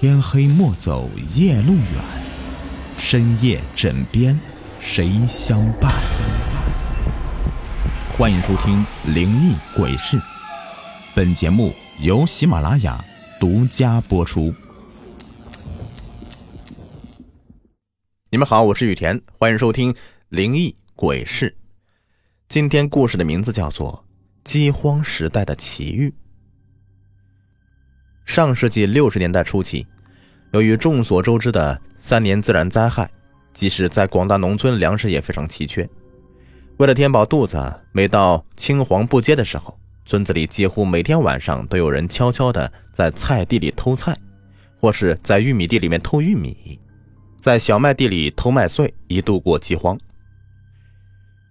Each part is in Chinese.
天黑莫走夜路远，深夜枕边谁相伴？欢迎收听《灵异鬼事》，本节目由喜马拉雅独家播出。你们好，我是雨田，欢迎收听《灵异鬼事》。今天故事的名字叫做《饥荒时代的奇遇》。上世纪六十年代初期，由于众所周知的三年自然灾害，即使在广大农村，粮食也非常奇缺。为了填饱肚子，每到青黄不接的时候，村子里几乎每天晚上都有人悄悄地在菜地里偷菜，或是在玉米地里面偷玉米，在小麦地里偷麦穗，以度过饥荒。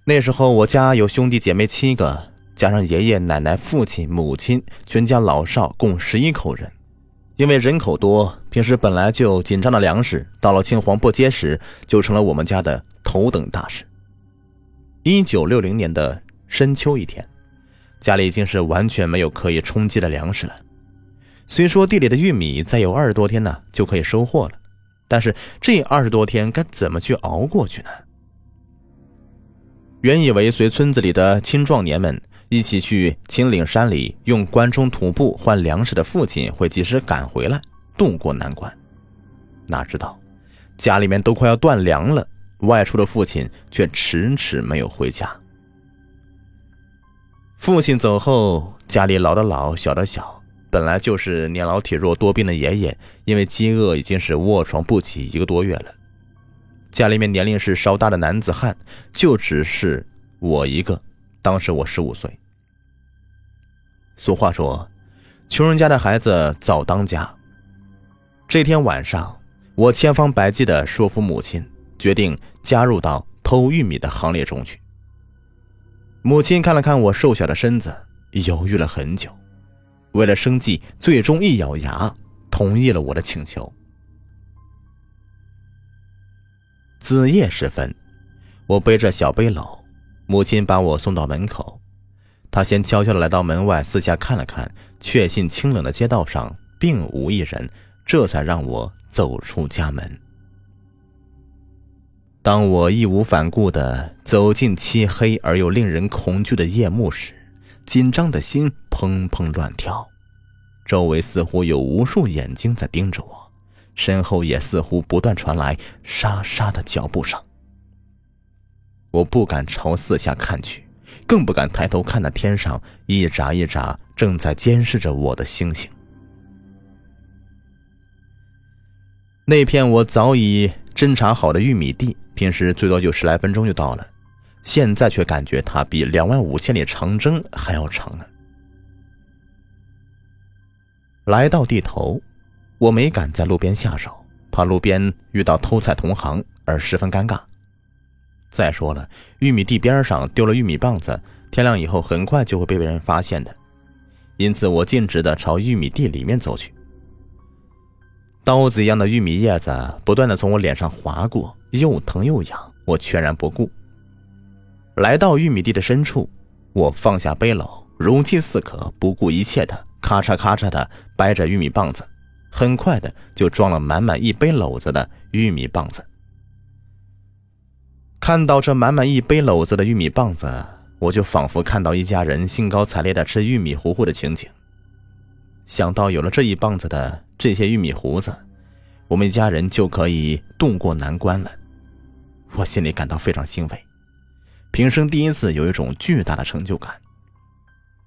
那时候，我家有兄弟姐妹七个。加上爷爷奶奶、父亲、母亲，全家老少共十一口人。因为人口多，平时本来就紧张的粮食，到了青黄不接时，就成了我们家的头等大事。一九六零年的深秋一天，家里已经是完全没有可以充饥的粮食了。虽说地里的玉米再有二十多天呢就可以收获了，但是这二十多天该怎么去熬过去呢？原以为随村子里的青壮年们。一起去秦岭山里用关中土布换粮食的父亲会及时赶回来，渡过难关。哪知道家里面都快要断粮了，外出的父亲却迟迟没有回家。父亲走后，家里老的老，小的小，本来就是年老体弱多病的爷爷，因为饥饿已经是卧床不起一个多月了。家里面年龄是稍大的男子汉，就只是我一个。当时我十五岁。俗话说：“穷人家的孩子早当家。”这天晚上，我千方百计的说服母亲，决定加入到偷玉米的行列中去。母亲看了看我瘦小的身子，犹豫了很久，为了生计，最终一咬牙，同意了我的请求。子夜时分，我背着小背篓。母亲把我送到门口，她先悄悄地来到门外，四下看了看，确信清冷的街道上并无一人，这才让我走出家门。当我义无反顾地走进漆黑而又令人恐惧的夜幕时，紧张的心砰砰乱跳，周围似乎有无数眼睛在盯着我，身后也似乎不断传来沙沙的脚步声。我不敢朝四下看去，更不敢抬头看那天上一眨一眨正在监视着我的星星。那片我早已侦查好的玉米地，平时最多就十来分钟就到了，现在却感觉它比两万五千里长征还要长呢。来到地头，我没敢在路边下手，怕路边遇到偷菜同行而十分尴尬。再说了，玉米地边上丢了玉米棒子，天亮以后很快就会被别人发现的。因此，我径直的朝玉米地里面走去。刀子一样的玉米叶子不断的从我脸上划过，又疼又痒，我全然不顾。来到玉米地的深处，我放下背篓，如饥似渴，不顾一切的咔嚓咔嚓的掰着玉米棒子，很快的就装了满满一背篓子的玉米棒子。看到这满满一背篓子的玉米棒子，我就仿佛看到一家人兴高采烈的吃玉米糊糊的情景。想到有了这一棒子的这些玉米糊子，我们一家人就可以渡过难关了。我心里感到非常欣慰，平生第一次有一种巨大的成就感。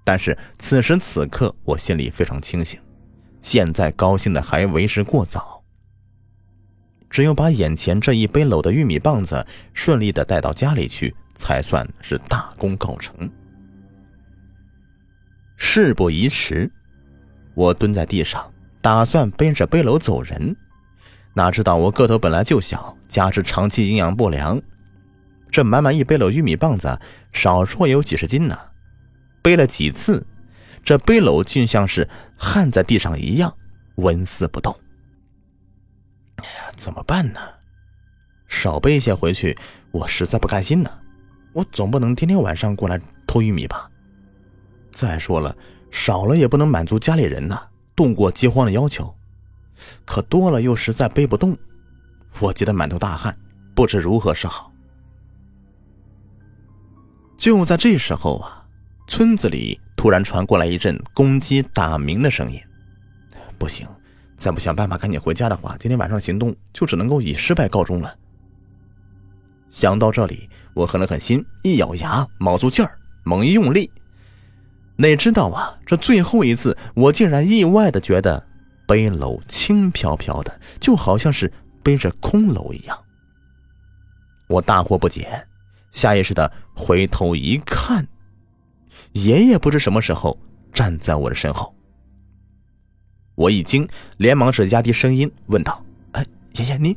但是此时此刻，我心里非常清醒，现在高兴的还为时过早。只有把眼前这一背篓的玉米棒子顺利的带到家里去，才算是大功告成。事不宜迟，我蹲在地上，打算背着背篓走人。哪知道我个头本来就小，加之长期营养不良，这满满一背篓玉米棒子，少说也有几十斤呢。背了几次，这背篓竟像是焊在地上一样，纹丝不动。怎么办呢？少背一些回去，我实在不甘心呢。我总不能天天晚上过来偷玉米吧？再说了，少了也不能满足家里人呐，度过饥荒的要求。可多了又实在背不动，我急得满头大汗，不知如何是好。就在这时候啊，村子里突然传过来一阵公鸡打鸣的声音。不行，再不想办法赶紧回家的话，今天晚上行动就只能够以失败告终了。想到这里，我狠了狠心，一咬牙，卯足劲儿，猛一用力。哪知道啊，这最后一次，我竟然意外的觉得背篓轻飘飘的，就好像是背着空篓一样。我大惑不解。下意识的回头一看，爷爷不知什么时候站在我的身后。我一惊，连忙是压低声音问道：“哎，爷爷您？”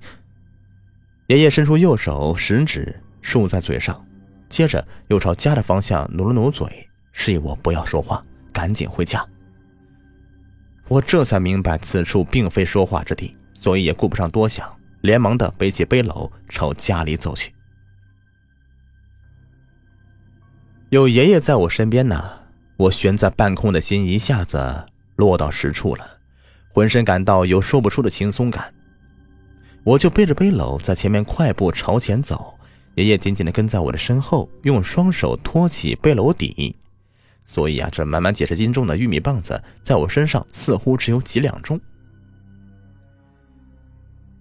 爷爷伸出右手，食指竖在嘴上，接着又朝家的方向努了努嘴，示意我不要说话，赶紧回家。我这才明白此处并非说话之地，所以也顾不上多想，连忙的背起背篓朝家里走去。有爷爷在我身边呢，我悬在半空的心一下子落到实处了，浑身感到有说不出的轻松感。我就背着背篓在前面快步朝前走，爷爷紧紧的跟在我的身后，用双手托起背篓底，所以啊，这满满几十斤重的玉米棒子在我身上似乎只有几两重。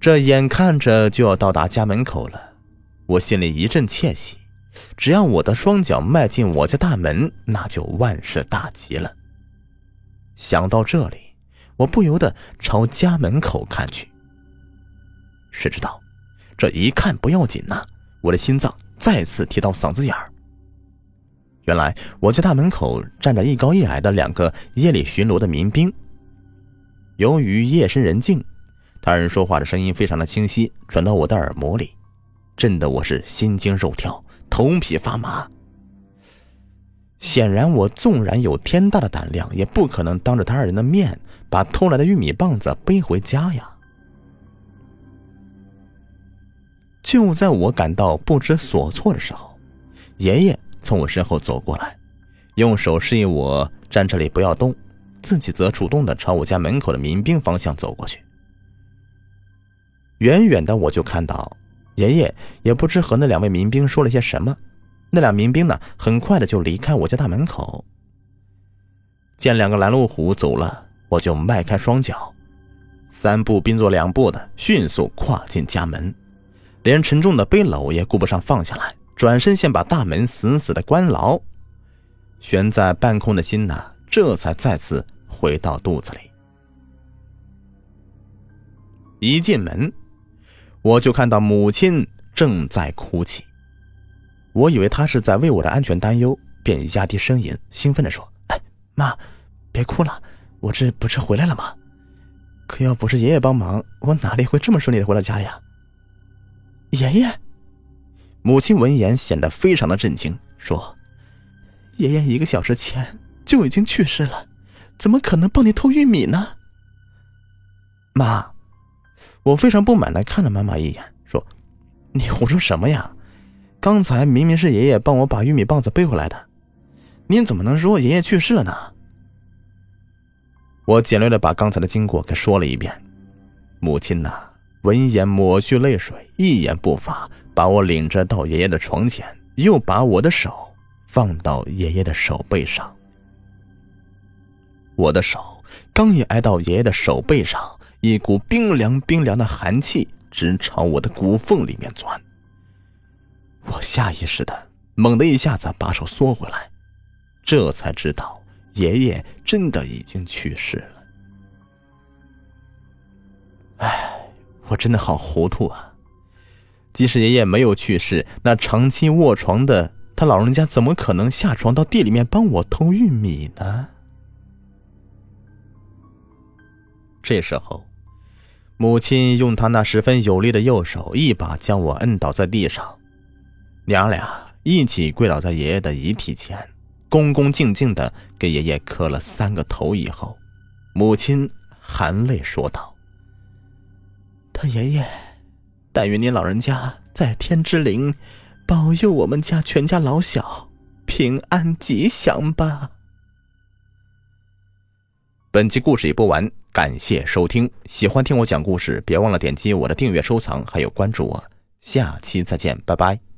这眼看着就要到达家门口了，我心里一阵窃喜。只要我的双脚迈进我家大门，那就万事大吉了。想到这里，我不由得朝家门口看去。谁知道，这一看不要紧呐，我的心脏再次提到嗓子眼儿。原来我家大门口站着一高一矮的两个夜里巡逻的民兵。由于夜深人静，他人说话的声音非常的清晰，传到我的耳膜里，震得我是心惊肉跳。头皮发麻。显然，我纵然有天大的胆量，也不可能当着他二人的面把偷来的玉米棒子背回家呀。就在我感到不知所措的时候，爷爷从我身后走过来，用手示意我站这里不要动，自己则主动的朝我家门口的民兵方向走过去。远远的，我就看到。爷爷也不知和那两位民兵说了些什么，那俩民兵呢，很快的就离开我家大门口。见两个拦路虎走了，我就迈开双脚，三步并作两步的迅速跨进家门，连沉重的背篓也顾不上放下来，转身先把大门死死的关牢。悬在半空的心呐，这才再次回到肚子里。一进门。我就看到母亲正在哭泣，我以为她是在为我的安全担忧，便压低声音，兴奋地说：“哎，妈，别哭了，我这不是回来了吗？可要不是爷爷帮忙，我哪里会这么顺利的回到家里啊？”爷爷，母亲闻言显得非常的震惊，说：“爷爷一个小时前就已经去世了，怎么可能帮你偷玉米呢？”妈。我非常不满的看了妈妈一眼，说：“你胡说什么呀？刚才明明是爷爷帮我把玉米棒子背回来的，您怎么能说爷爷去世了呢？”我简略的把刚才的经过给说了一遍。母亲呐，闻言抹去泪水，一言不发，把我领着到爷爷的床前，又把我的手放到爷爷的手背上。我的手刚一挨到爷爷的手背上。一股冰凉冰凉的寒气直朝我的骨缝里面钻，我下意识的猛地一下子把手缩回来，这才知道爷爷真的已经去世了。哎，我真的好糊涂啊！即使爷爷没有去世，那长期卧床的他老人家怎么可能下床到地里面帮我偷玉米呢？这时候。母亲用她那十分有力的右手，一把将我摁倒在地上，娘俩一起跪倒在爷爷的遗体前，恭恭敬敬的给爷爷磕了三个头。以后，母亲含泪说道：“他爷爷，但愿您老人家在天之灵，保佑我们家全家老小平安吉祥吧。”本期故事已播完，感谢收听。喜欢听我讲故事，别忘了点击我的订阅、收藏，还有关注我。下期再见，拜拜。